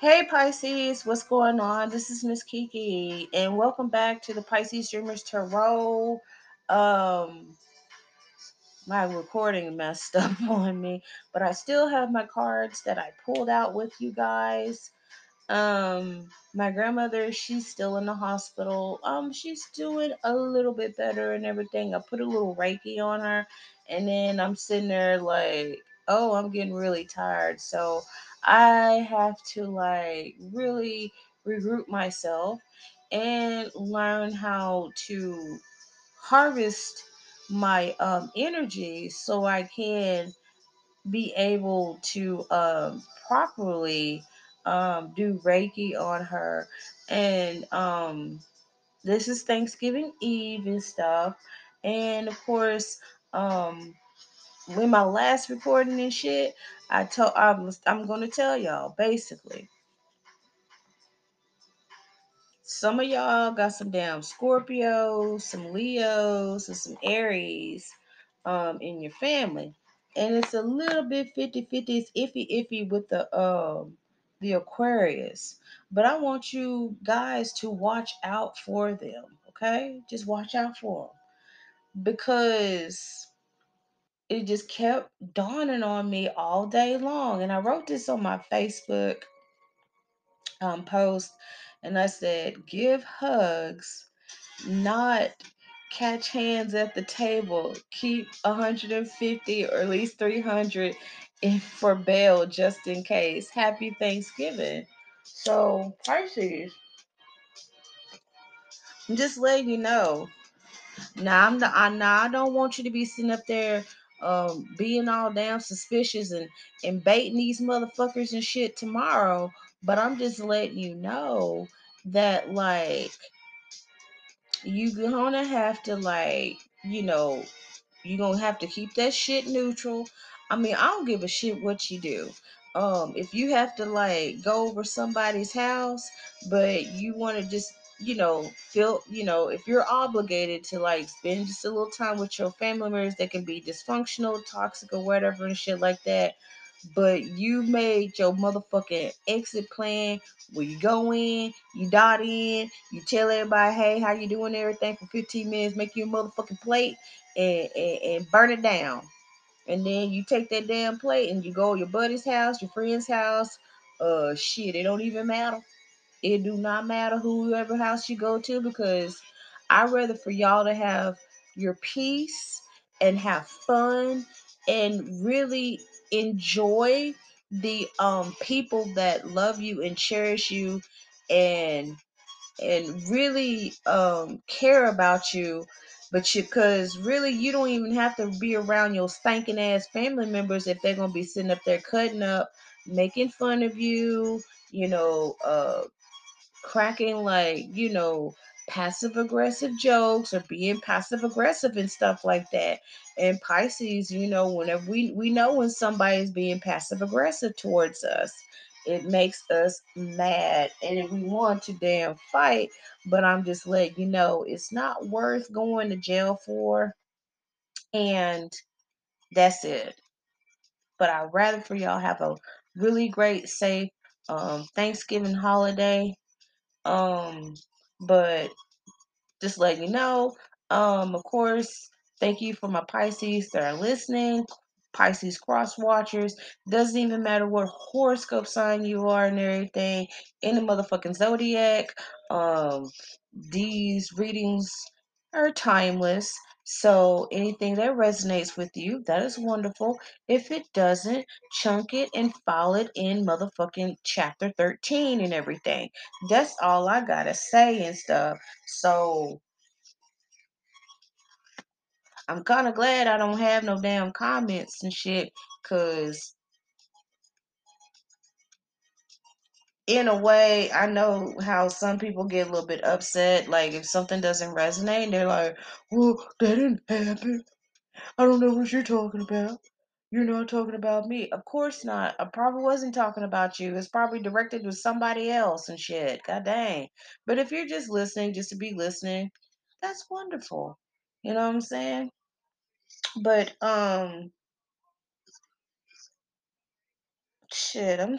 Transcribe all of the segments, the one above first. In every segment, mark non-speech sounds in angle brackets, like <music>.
Hey Pisces, what's going on? This is Miss Kiki, and welcome back to the Pisces Dreamers Tarot. Um, my recording messed <laughs> up on me, but I still have my cards that I pulled out with you guys. Um, my grandmother, she's still in the hospital. Um, she's doing a little bit better and everything. I put a little Reiki on her, and then I'm sitting there like, oh, I'm getting really tired. So I have to like really regroup myself and learn how to harvest my um energy so I can be able to um, properly um, do Reiki on her. And um, this is Thanksgiving Eve and stuff. And of course, um, when my last recording and shit, I told I'm, I'm to tell y'all basically. Some of y'all got some damn Scorpios, some Leos, and some Aries um, in your family. And it's a little bit 50-50 it's iffy iffy with the um the aquarius. But i want you guys to watch out for them okay? Just watch out for them because it just kept dawning on me all day long and i wrote this on my facebook um, post and i said give hugs not catch hands at the table. Keep 150 or at least 300 if for bail just in case. Happy Thanksgiving. So, Pisces, I'm just letting you know. Now I'm the I now I don't want you to be sitting up there um being all damn suspicious and and baiting these motherfuckers and shit tomorrow. But I'm just letting you know that like you're gonna have to like you know you're gonna have to keep that shit neutral i mean i don't give a shit what you do um if you have to like go over somebody's house but you want to just you know feel you know if you're obligated to like spend just a little time with your family members that can be dysfunctional toxic or whatever and shit like that but you made your motherfucking exit plan where you go in, you dot in, you tell everybody, hey, how you doing, everything for 15 minutes, make you a motherfucking plate and, and, and burn it down. And then you take that damn plate and you go your buddy's house, your friend's house. Uh, shit, it don't even matter. It do not matter whoever house you go to because I'd rather for y'all to have your peace and have fun and really enjoy the um people that love you and cherish you and and really um care about you but you because really you don't even have to be around your stinking ass family members if they're gonna be sitting up there cutting up making fun of you you know uh cracking like you know passive aggressive jokes or being passive aggressive and stuff like that. And pisces you know whenever we we know when somebody's being passive aggressive towards us it makes us mad and we want to damn fight but i'm just letting you know it's not worth going to jail for and that's it. But i'd rather for y'all have a really great safe um thanksgiving holiday um, but just letting you know. Um, of course, thank you for my Pisces that are listening. Pisces cross watchers. Doesn't even matter what horoscope sign you are and everything. In the motherfucking zodiac. Um, these readings are timeless. So anything that resonates with you, that is wonderful. If it doesn't, chunk it and file it in motherfucking chapter 13 and everything. That's all I gotta say and stuff. So I'm kind of glad I don't have no damn comments and shit, cause in a way, I know how some people get a little bit upset. Like if something doesn't resonate, they're like, "Well, that didn't happen. I don't know what you're talking about. You're not talking about me. Of course not. I probably wasn't talking about you. It's probably directed to somebody else and shit. God dang. But if you're just listening, just to be listening, that's wonderful. You know what I'm saying? But um, shit, I'm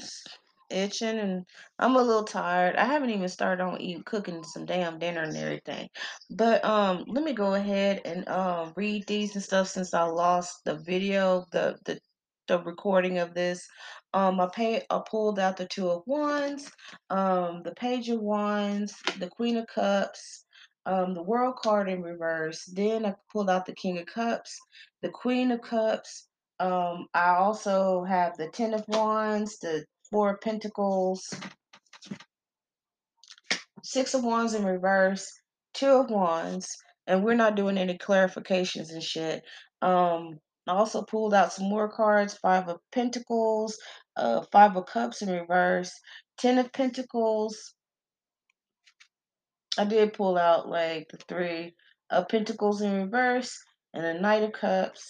itching and I'm a little tired. I haven't even started on eating cooking some damn dinner and everything. But um let me go ahead and um read these and stuff since I lost the video, the the the recording of this. Um I pay I pulled out the two of wands, um the page of wands, the queen of cups, um the world card in reverse. Then I pulled out the king of cups, the queen of cups, um, I also have the Ten of Wands, the Four of Pentacles, Six of Wands in reverse, Two of Wands, and we're not doing any clarifications and shit. Um, I also pulled out some more cards, Five of Pentacles, uh, Five of Cups in reverse, Ten of Pentacles. I did pull out like the Three of Pentacles in reverse and the Knight of Cups.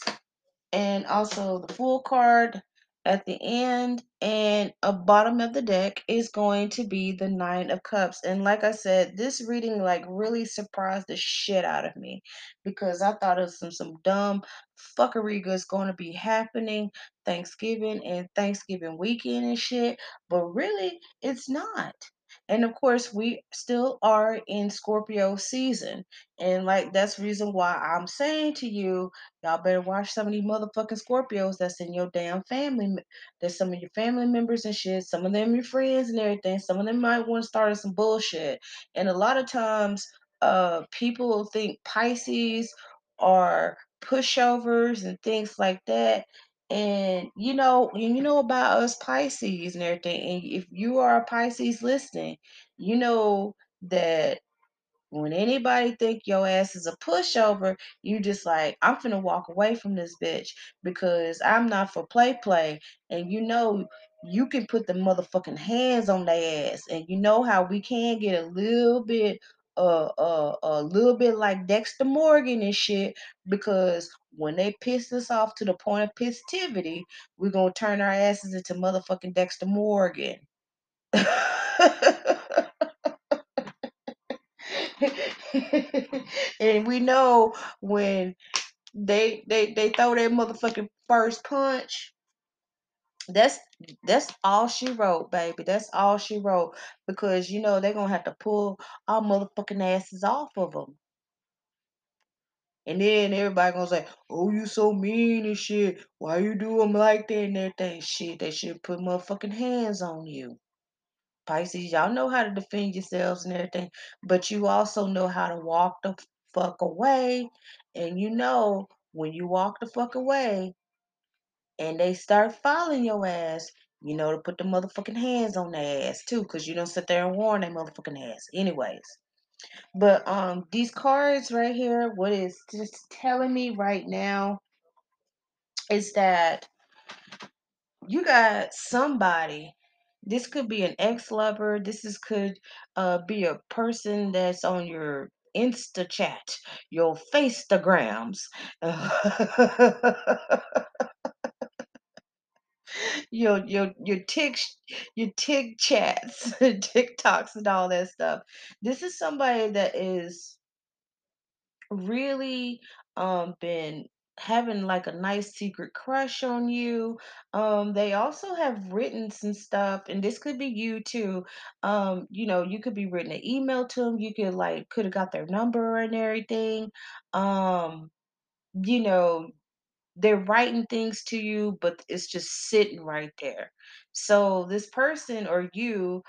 And also the full card at the end and a bottom of the deck is going to be the nine of cups and like i said this reading like really surprised the shit out of me because i thought it was some some dumb fuckery was going to be happening thanksgiving and thanksgiving weekend and shit but really it's not and of course we still are in scorpio season and like that's the reason why i'm saying to you Y'all better watch some of these motherfucking Scorpios that's in your damn family. There's some of your family members and shit. Some of them your friends and everything. Some of them might want to start some bullshit. And a lot of times, uh, people think Pisces are pushovers and things like that. And you know, and you know about us Pisces and everything. And if you are a Pisces listening, you know that when anybody think your ass is a pushover, you just like, I'm finna walk away from this bitch because I'm not for play play. And you know you can put the motherfucking hands on their ass. And you know how we can get a little bit uh uh a little bit like Dexter Morgan and shit because when they piss us off to the point of pissivity, we're gonna turn our asses into motherfucking Dexter Morgan. <laughs> and we know when they they they throw that motherfucking first punch. That's that's all she wrote, baby. That's all she wrote because you know they're gonna have to pull our motherfucking asses off of them. And then everybody gonna say, "Oh, you so mean and shit. Why you do them like that and everything? Shit, they should put motherfucking hands on you." Pisces, y'all know how to defend yourselves and everything, but you also know how to walk the fuck away. And you know when you walk the fuck away and they start following your ass, you know to put the motherfucking hands on their ass too, because you don't sit there and warn their motherfucking ass. Anyways. But um these cards right here, what is just telling me right now is that you got somebody this could be an ex-lover this is could uh, be a person that's on your insta chat your facegrams <laughs> your your your tick your tick chats <laughs> tiktoks and all that stuff this is somebody that is really um been having like a nice secret crush on you. Um they also have written some stuff and this could be you too. Um you know, you could be written an email to them, you could like could have got their number and everything. Um you know, they're writing things to you but it's just sitting right there. So this person or you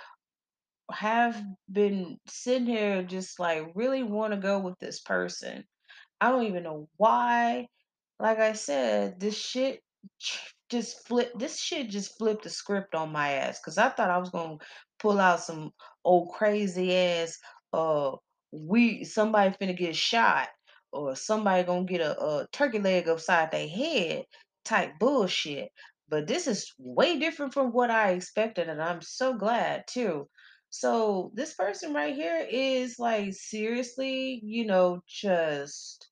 have been sitting here just like really want to go with this person I don't even know why. Like I said, this shit just flipped. This shit just flipped the script on my ass because I thought I was gonna pull out some old crazy ass. Uh, we somebody finna get shot or somebody gonna get a, a turkey leg upside their head type bullshit. But this is way different from what I expected, and I'm so glad too. So this person right here is like seriously, you know, just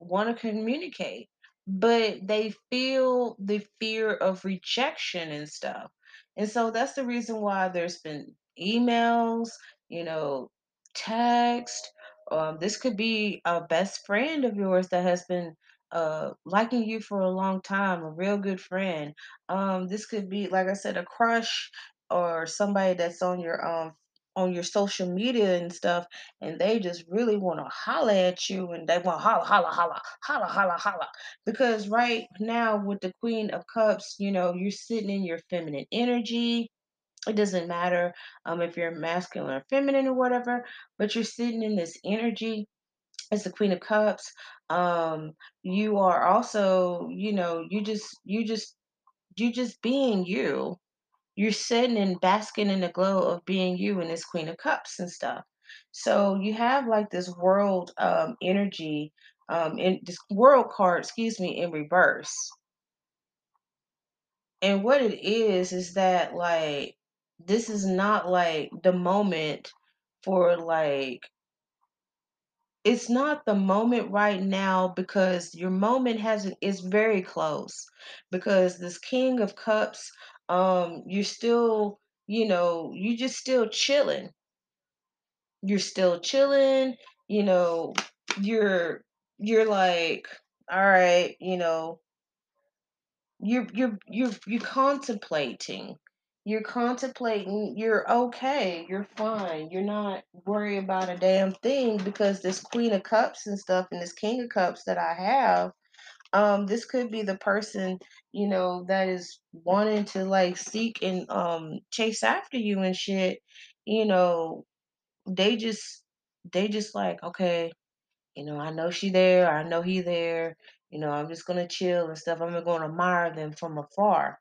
want to communicate, but they feel the fear of rejection and stuff. And so that's the reason why there's been emails, you know, text. Um, this could be a best friend of yours that has been uh, liking you for a long time, a real good friend. Um, this could be, like I said, a crush or somebody that's on your um on your social media and stuff, and they just really want to holla at you and they want holla, holla, holla, holla, holla, holla. Because right now with the Queen of Cups, you know, you're sitting in your feminine energy. It doesn't matter um if you're masculine or feminine or whatever, but you're sitting in this energy as the Queen of Cups. Um, you are also, you know, you just you just you just being you you're sitting and basking in the glow of being you and this Queen of Cups and stuff. So you have like this world um, energy, um, in this world card, excuse me, in reverse. And what it is is that like this is not like the moment for like it's not the moment right now because your moment hasn't is very close because this king of cups um you're still you know you just still chilling. You're still chilling you know you're you're like all right you know you're you're you're you're contemplating you're contemplating you're okay you're fine you're not worried about a damn thing because this queen of cups and stuff and this king of cups that i have um this could be the person you know that is wanting to like seek and um chase after you and shit you know they just they just like okay you know i know she there i know he there you know i'm just gonna chill and stuff i'm gonna admire them from afar.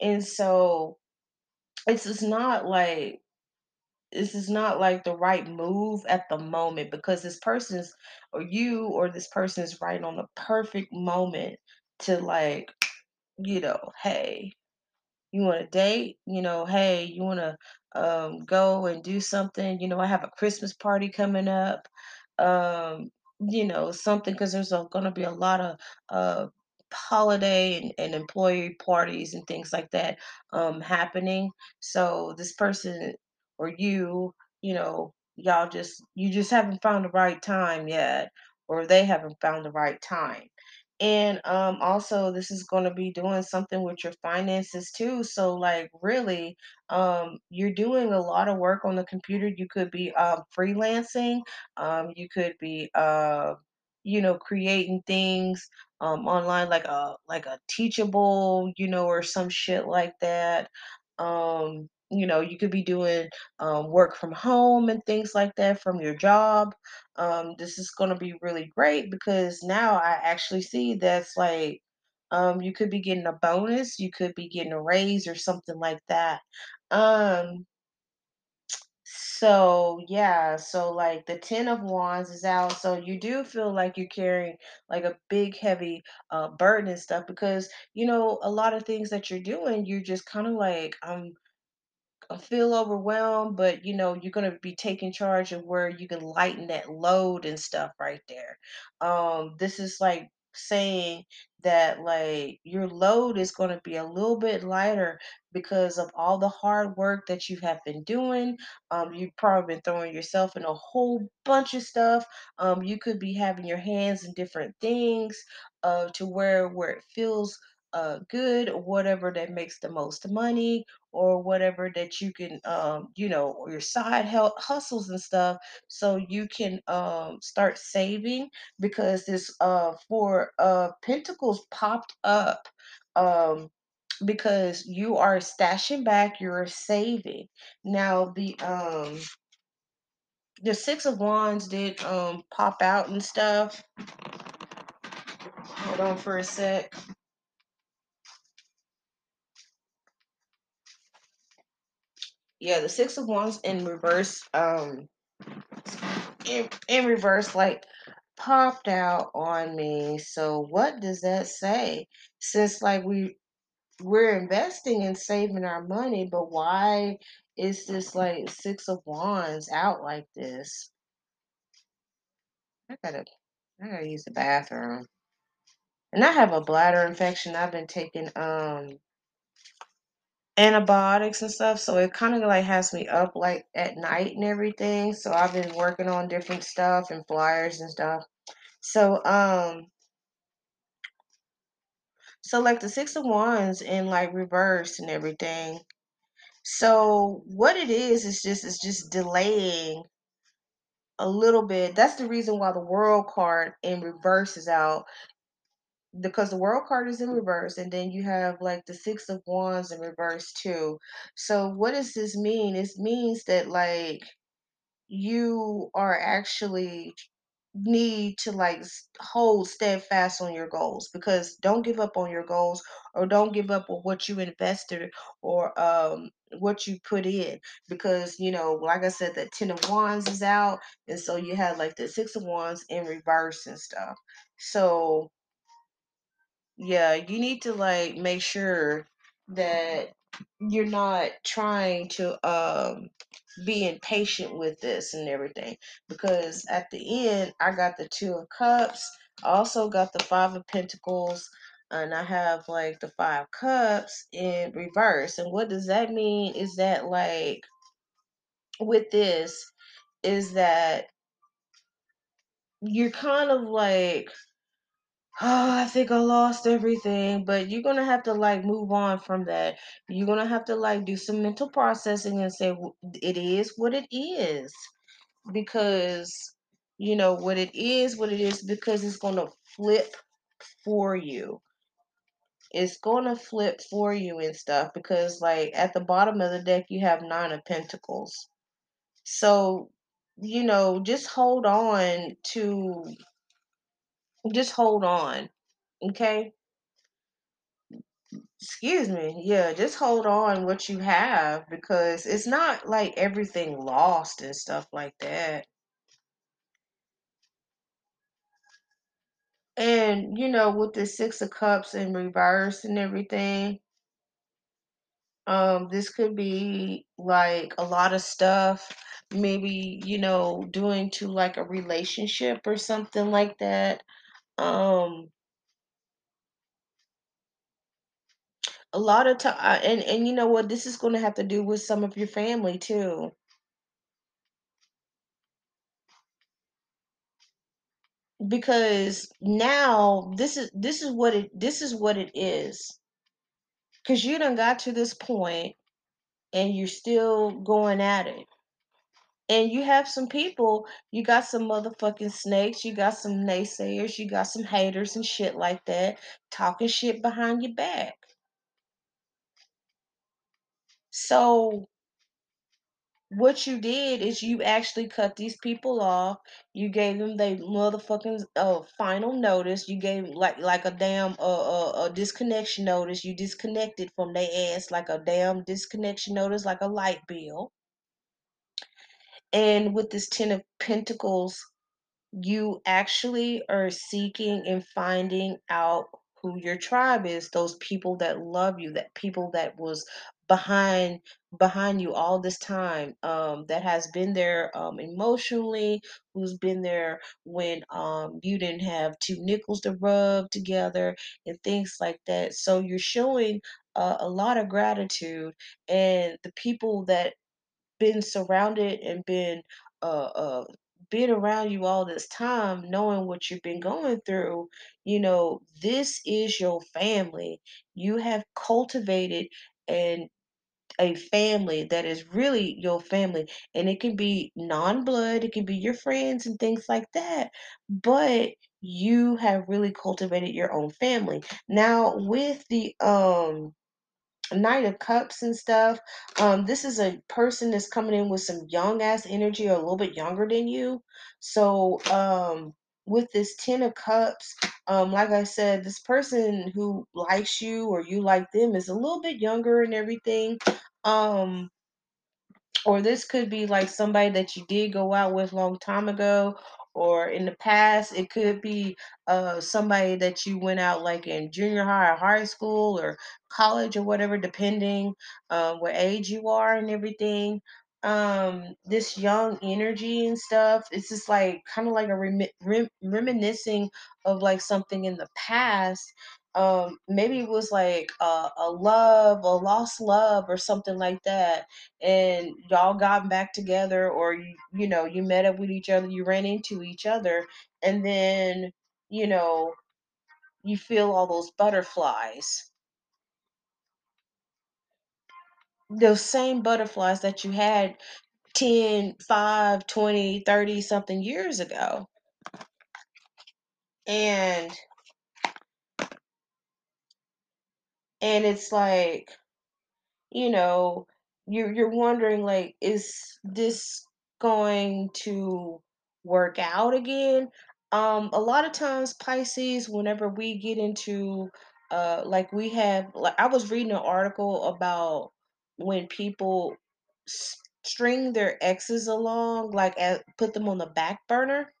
And so it's just not like this is not like the right move at the moment because this person's or you or this person is right on the perfect moment to like, you know, hey, you want to date? You know, hey, you want to um, go and do something? You know, I have a Christmas party coming up. Um, you know, something because there's going to be a lot of uh, holiday and, and employee parties and things like that um, happening. So this person or you, you know, y'all just you just haven't found the right time yet, or they haven't found the right time. And um, also, this is going to be doing something with your finances too. So, like, really, um, you're doing a lot of work on the computer. You could be um, freelancing. Um, you could be, uh, you know, creating things um, online, like a like a Teachable, you know, or some shit like that. Um, you know, you could be doing um, work from home and things like that from your job um, this is going to be really great because now I actually see that's like um, you could be getting a bonus, you could be getting a raise or something like that. Um, so yeah, so like the Ten of Wands is out, so you do feel like you're carrying like a big heavy uh burden and stuff because you know a lot of things that you're doing, you're just kind of like I'm uh, feel overwhelmed, but you know, you're going to be taking charge of where you can lighten that load and stuff right there. Um, this is like saying that like your load is going to be a little bit lighter because of all the hard work that you have been doing. Um, you've probably been throwing yourself in a whole bunch of stuff. Um, you could be having your hands in different things uh, to where where it feels uh, good, whatever that makes the most money or whatever that you can um you know or your side hustles and stuff so you can um start saving because this uh for uh pentacles popped up um because you are stashing back you're saving. Now the um the six of wands did um pop out and stuff. Hold on for a sec yeah the six of wands in reverse um in, in reverse like popped out on me. So what does that say? Since like we we're investing and saving our money, but why is this like six of wands out like this? I gotta I gotta use the bathroom. And I have a bladder infection. I've been taking um antibiotics and stuff, so it kind of like has me up like at night and everything. So I've been working on different stuff and flyers and stuff. So um So like the six of wands in like reverse and everything. So what it is is just is just delaying a little bit. That's the reason why the world card in reverse is out because the world card is in reverse and then you have like the six of wands in reverse too. So what does this mean? It means that like you are actually need to like hold steadfast on your goals because don't give up on your goals or don't give up on what you invested or um what you put in because you know like i said that 10 of wands is out and so you have like the six of wands in reverse and stuff. So yeah, you need to like make sure that you're not trying to um be impatient with this and everything because at the end I got the 2 of cups, I also got the 5 of pentacles and I have like the 5 cups in reverse. And what does that mean is that like with this is that you're kind of like oh, I think I lost everything. But you're gonna have to like move on from that. You're gonna have to like do some mental processing and say it is what it is because you know what it is, what it is because it's gonna flip for you. It's gonna flip for you and stuff because like at the bottom of the deck you have nine of pentacles. So you know, just hold on to just hold on. Okay? Excuse me. Yeah, just hold on what you have because it's not like everything lost and stuff like that. And you know, with the six of cups in reverse and everything, um, this could be like a lot of stuff, maybe, you know, doing to like a relationship or something like that. Um, a lot of time and and you know what, this is going to have to do with some of your family too. because now this is this is what it this is what it is because you done got to this point and you're still going at it and you have some people you got some motherfucking snakes you got some naysayers you got some haters and shit like that talking shit behind your back so what you did is you actually cut these people off. You gave them they motherfucking uh, final notice. You gave like like a damn uh, uh, a disconnection notice. You disconnected from their ass like a damn disconnection notice, like a light bill. And with this ten of pentacles, you actually are seeking and finding out who your tribe is those people that love you that people that was behind behind you all this time um that has been there um emotionally who's been there when um you didn't have two nickels to rub together and things like that. So you're showing uh, a lot of gratitude and the people that been surrounded and been uh uh been around you all this time knowing what you've been going through you know this is your family. You have cultivated and a family that is really your family and it can be non-blood it can be your friends and things like that but you have really cultivated your own family. Now with the um Knight of Cups and stuff. Um, this is a person that's coming in with some young ass energy or a little bit younger than you. So, um, with this Ten of Cups, um, like I said, this person who likes you or you like them is a little bit younger and everything. Um, or this could be like somebody that you did go out with long time ago or in the past it could be uh, somebody that you went out like in junior high or high school or college or whatever depending uh, what age you are and everything um this young energy and stuff it's just like kind of like a rem- rem- reminiscing of like something in the past um maybe it was like a, a love a lost love or something like that and y'all got back together or you, you know you met up with each other you ran into each other and then you know you feel all those butterflies those same butterflies that you had 10, 5, 20, 30 something years ago. And and it's like, you know, you're you're wondering like, is this going to work out again? Um, a lot of times Pisces, whenever we get into uh like we have like I was reading an article about when people string their exes along, like at, put them on the back burner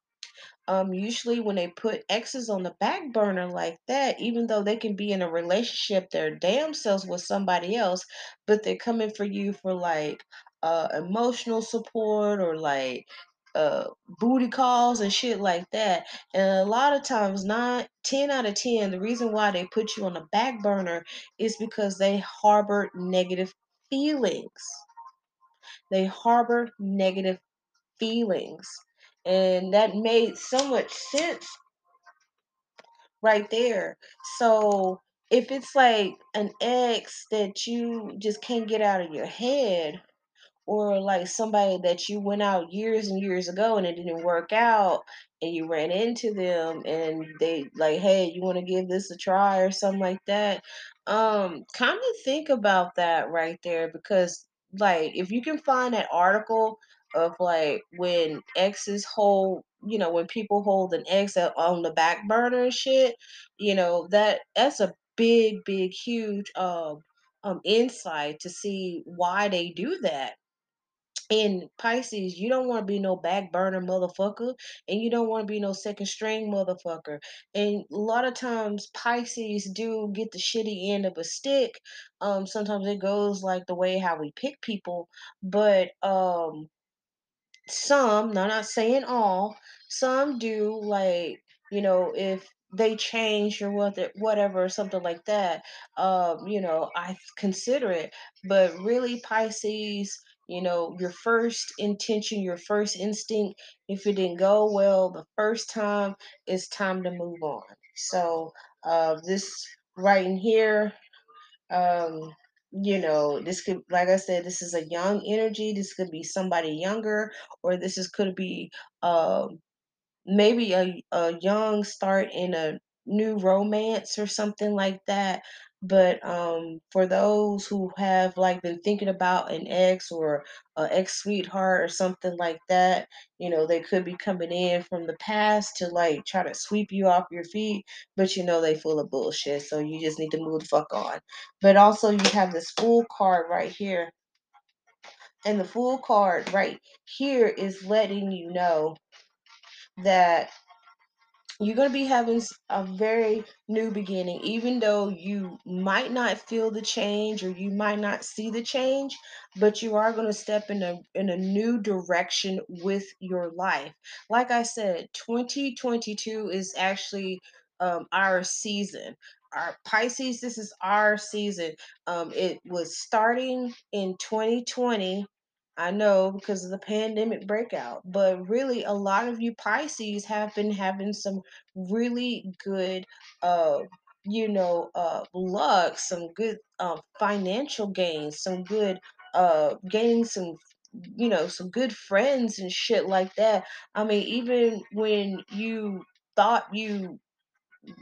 um usually when they put exes on the back burner like that even though they can be in a relationship their damn selves with somebody else but they're coming for you for like uh emotional support or like uh booty calls and shit like that and a lot of times not ten out of 10 the reason why they put you on the back burner is because they harbor negative feelings they harbor negative feelings and that made so much sense right there. So if it's like an ex that you just can't get out of your head, or like somebody that you went out years and years ago and it didn't work out and you ran into them and they like hey you want to give this a try or something like that um kind of think about that right there because like if you can find that article of like when exes hold you know when people hold an ex on the back burner and shit you know that that's a big big huge um um insight to see why they do that in Pisces, you don't want to be no back burner motherfucker, and you don't want to be no second string motherfucker. And a lot of times, Pisces do get the shitty end of a stick. Um, sometimes it goes like the way how we pick people, but um, some, now not saying all, some do like, you know, if they change or what whatever or something like that, um, you know, I consider it. But really Pisces, you know, your first intention, your first instinct, if it didn't go well the first time, it's time to move on. So uh this right in here um you know this could like i said this is a young energy this could be somebody younger or this is could be um maybe a, a young start in a new romance or something like that but um for those who have like been thinking about an ex or a ex sweetheart or something like that you know they could be coming in from the past to like try to sweep you off your feet but you know they full of bullshit so you just need to move the fuck on. But also you have this fool card right here and the fool card right here is letting you know that you're going to be having a very new beginning. Even though you might not feel the change or you might not see the change but you are going to step in a in a new direction with your life. Like i said 2022 is actually um, our season. Our pisces this is our season. Um, it was starting in 2020 I know because of the pandemic breakout, but really a lot of you Pisces have been having some really good uh you know uh luck some good uh, financial gains some good uh gaining some you know some good friends and shit like that. I mean even when you thought you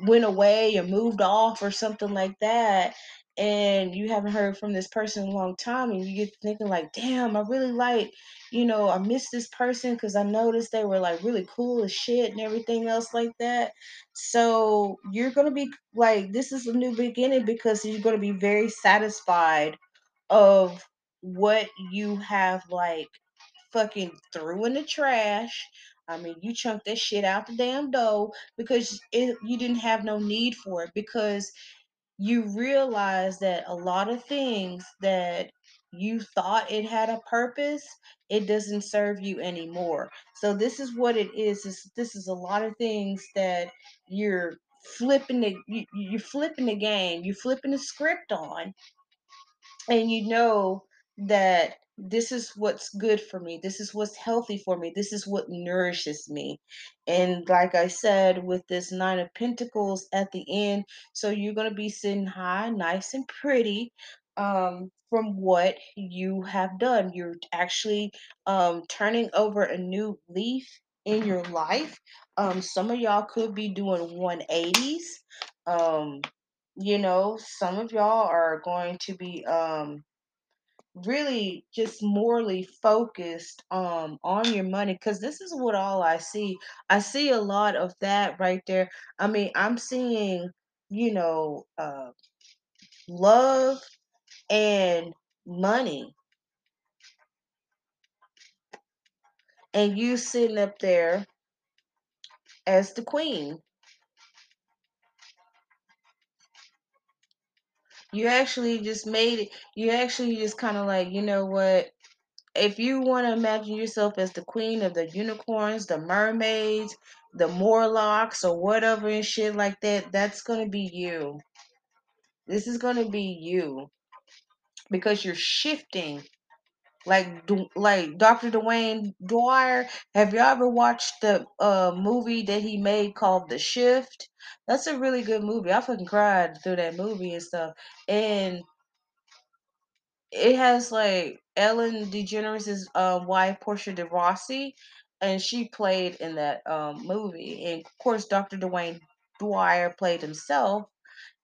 went away or moved off or something like that and you haven't heard from this person a long time and you get thinking like damn i really like you know i miss this person because i noticed they were like really cool as shit and everything else like that so you're gonna be like this is a new beginning because you're gonna be very satisfied of what you have like fucking threw in the trash. I mean, you chunked that shit out the damn dough because it, you didn't have no need for it because you realize that a lot of things that you thought it had a purpose, it doesn't serve you anymore. So this is what it is. This, this is a lot of things that you're flipping the you, you're flipping the game, you're flipping the script on and you know that this is what's good for me this is what's healthy for me this is what nourishes me and like i said with this nine of pentacles at the end so you're going to be sitting high nice and pretty um, from what you have done. You're actually um, turning over a new leaf in your life. Um, some of y'all could be doing 180s. Um, you know, some of y'all are going to be um, really just morally focused um on your money because this is what all I see. I see a lot of that right there. I mean, I'm seeing, you know, uh love and money and you sitting up there as the queen. You actually just made it. You actually just kind of like, you know what? If you want to imagine yourself as the queen of the unicorns, the mermaids, the Morlocks, or whatever and shit like that, that's to be you. This is to be you because you're shifting like like Dr. Dwayne Dwyer. Have y'all ever watched the uh, movie that he made called The Shift? That's a really good movie. I fucking cried through that movie and stuff. And it has like Ellen DeGeneres' uh, wife, Portia de Rossi, and she played in that um, movie. And of course, Dr. Dwayne Dwyer played himself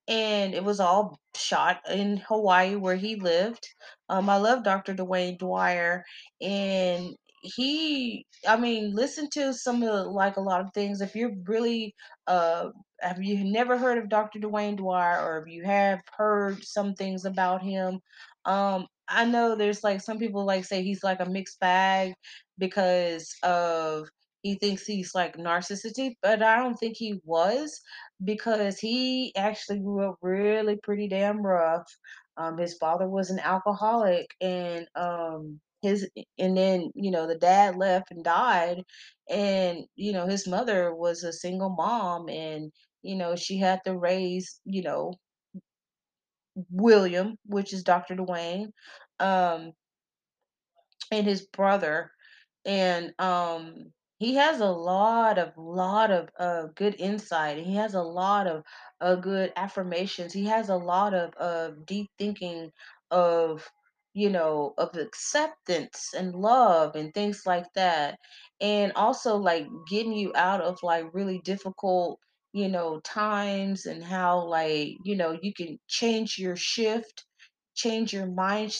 and it was all shot in Hawaii where he lived. Um, I love Dr. Dwayne Dwyer, and he, I mean, listen to some of the, like a lot of things. If you're really, uh, have you never heard of Dr. Dwayne Dwyer, or if you have heard some things about him, um, I know there's like some people like say he's like a mixed bag because of he thinks he's like narcissistic, but I don't think he was because he actually grew up really pretty damn rough. Um, his father was an alcoholic, and um, his and then you know the dad left and died, and you know his mother was a single mom, and you know she had to raise you know William, which is Dr. Dwayne, um, and his brother and um he has a lot of lot of uh good insight he has a lot of uh good affirmations. He has a lot of uh deep thinking of you know of acceptance and love and things like that and also like getting you out of like really difficult you know times and how like you know you can change your shift change your mind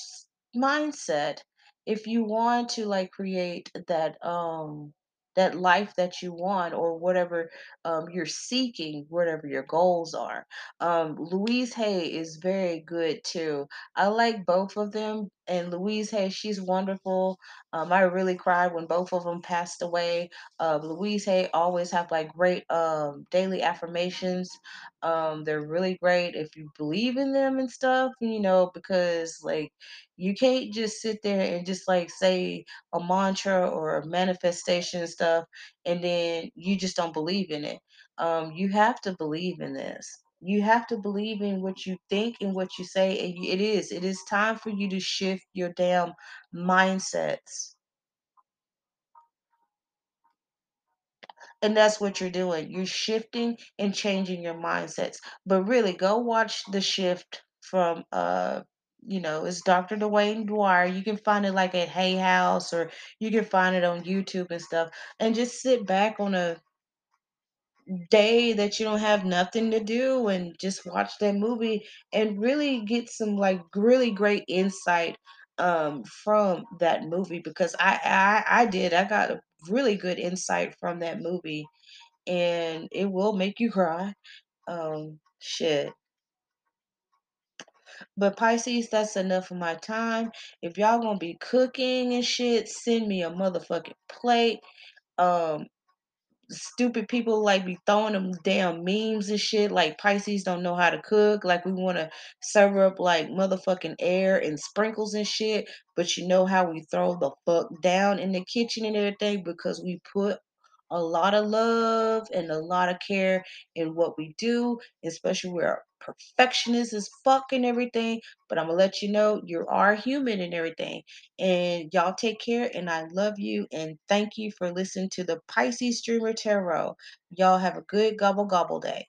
mindset if you want to like create that um that life that you want or whatever um you're seeking whatever your goals are. Um louise hay is very good too. I like both of them and louise hay she's wonderful um i really cried when both of them passed away uh louise hay always have like great um daily affirmations um they're really great if you believe in them and stuff you know because like you can't just sit there and just like say a mantra or a manifestation and stuff and then you just don't believe in it. Um, you have to believe in this. You have to believe in what you think and what you say. And it is. It is time for you to shift your damn mindsets. And that's what you're doing. You're shifting and changing your mindsets. But really, go watch the shift from uh you know, it's Dr. Dwayne Dwyer. You can find it like at Hay House or you can find it on YouTube and stuff. And just sit back on a day that you don't have nothing to do and just watch that movie and really get some like really great insight um from that movie because I I I did. I got a really good insight from that movie and it will make you cry. Um, shit. But Pisces, that's enough of my time. If y'all gonna be cooking and shit, send me a motherfucking plate. Um, stupid people like be throwing them damn memes and shit like Pisces don't know how to cook. Like we want to serve up like motherfucking air and sprinkles and shit. But you know how we throw the fuck down in the kitchen and everything because we put a lot of love and a lot of care in what we do, especially where perfectionist as fuck and everything. But I'm gonna let you know you are human and everything. And y'all take care and I love you and thank you for listening to the Pisces Dreamer Tarot. Y'all have a good gobble gobble day.